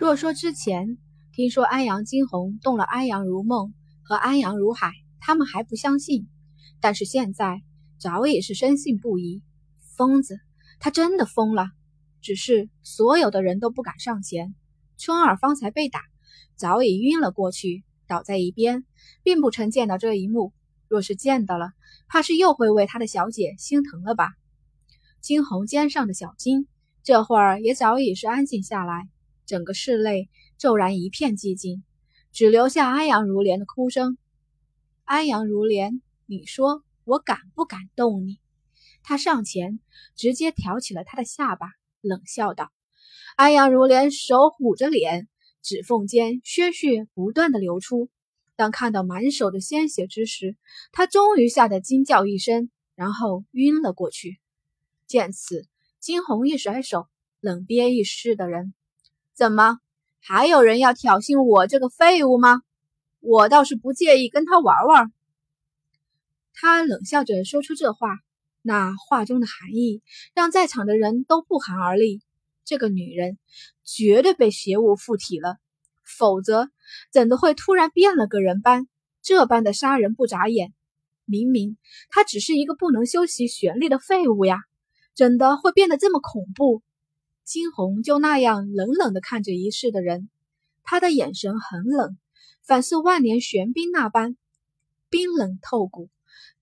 若说之前听说安阳惊鸿动了安阳如梦和安阳如海，他们还不相信，但是现在早已是深信不疑。疯子，他真的疯了。只是所有的人都不敢上前。春儿方才被打，早已晕了过去，倒在一边，并不曾见到这一幕。若是见到了，怕是又会为他的小姐心疼了吧？惊鸿肩上的小金，这会儿也早已是安静下来，整个室内骤然一片寂静，只留下安阳如莲的哭声。安阳如莲，你说我敢不敢动你？他上前，直接挑起了他的下巴。冷笑道：“安阳如莲手捂着脸，指缝间鲜血不断的流出。当看到满手的鲜血之时，他终于吓得惊叫一声，然后晕了过去。见此，惊鸿一甩手，冷憋一世的人，怎么还有人要挑衅我这个废物吗？我倒是不介意跟他玩玩。”他冷笑着说出这话。那话中的含义让在场的人都不寒而栗。这个女人绝对被邪物附体了，否则怎的会突然变了个人般，这般的杀人不眨眼？明明她只是一个不能修习玄力的废物呀，怎的会变得这么恐怖？金红就那样冷冷地看着一世的人，他的眼神很冷，反似万年玄冰那般冰冷透骨。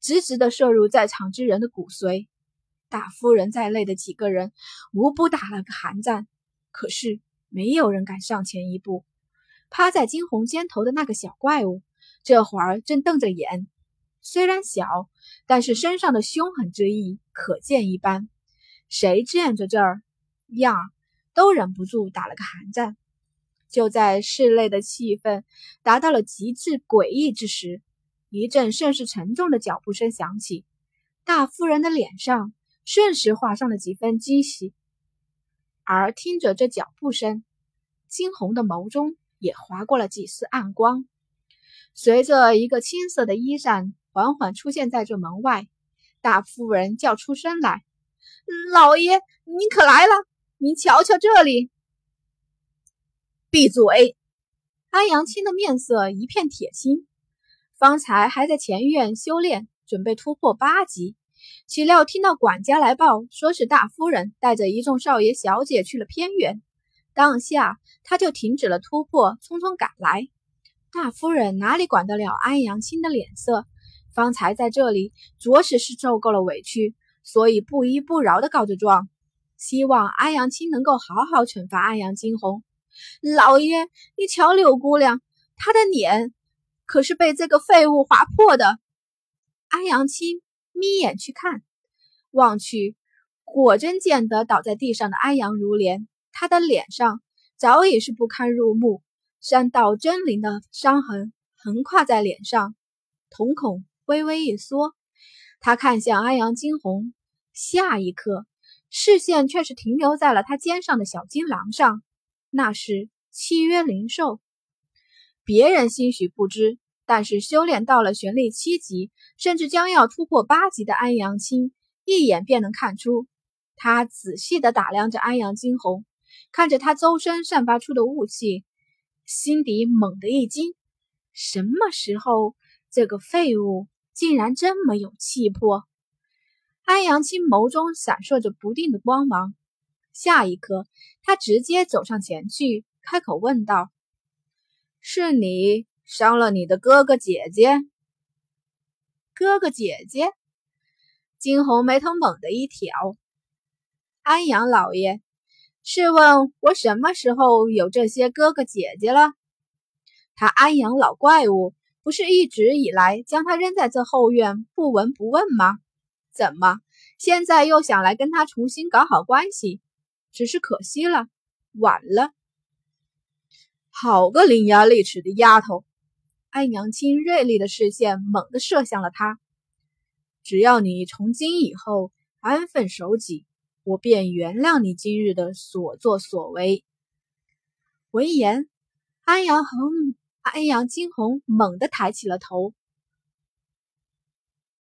直直的射入在场之人的骨髓，大夫人在内的几个人无不打了个寒战，可是没有人敢上前一步。趴在惊鸿肩头的那个小怪物，这会儿正瞪着眼，虽然小，但是身上的凶狠之意可见一斑。谁见着这儿样，都忍不住打了个寒战。就在室内的气氛达到了极致诡异之时。一阵甚是沉重的脚步声响起，大夫人的脸上瞬时画上了几分惊喜。而听着这脚步声，惊鸿的眸中也划过了几丝暗光。随着一个青色的衣衫缓缓出现在这门外，大夫人叫出声来：“老爷，您可来了！你瞧瞧这里！”闭嘴！安阳青的面色一片铁青。方才还在前院修炼，准备突破八级，岂料听到管家来报，说是大夫人带着一众少爷小姐去了偏远，当下他就停止了突破，匆匆赶来。大夫人哪里管得了安阳青的脸色？方才在这里着实是受够了委屈，所以不依不饶的告着状，希望安阳青能够好好惩罚安阳惊鸿。老爷，你瞧柳姑娘，她的脸。可是被这个废物划破的。安阳青眯眼去看，望去，果真见得倒在地上的安阳如莲，她的脸上早已是不堪入目，三道狰狞的伤痕横跨在脸上，瞳孔微微一缩。他看向安阳惊鸿，下一刻，视线却是停留在了他肩上的小金狼上，那是契约灵兽。别人兴许不知，但是修炼到了玄力七级，甚至将要突破八级的安阳青，一眼便能看出。他仔细地打量着安阳惊鸿，看着他周身散发出的雾气，心底猛地一惊：什么时候这个废物竟然这么有气魄？安阳青眸中闪烁着不定的光芒，下一刻，他直接走上前去，开口问道。是你伤了你的哥哥姐姐？哥哥姐姐？惊鸿眉头猛地一挑。安阳老爷，试问我什么时候有这些哥哥姐姐了？他安阳老怪物不是一直以来将他扔在这后院不闻不问吗？怎么现在又想来跟他重新搞好关系？只是可惜了，晚了。好个伶牙俐齿的丫头！安阳青锐利的视线猛地射向了他。只要你从今以后安分守己，我便原谅你今日的所作所为。闻言，安阳红、安阳惊鸿猛地抬起了头，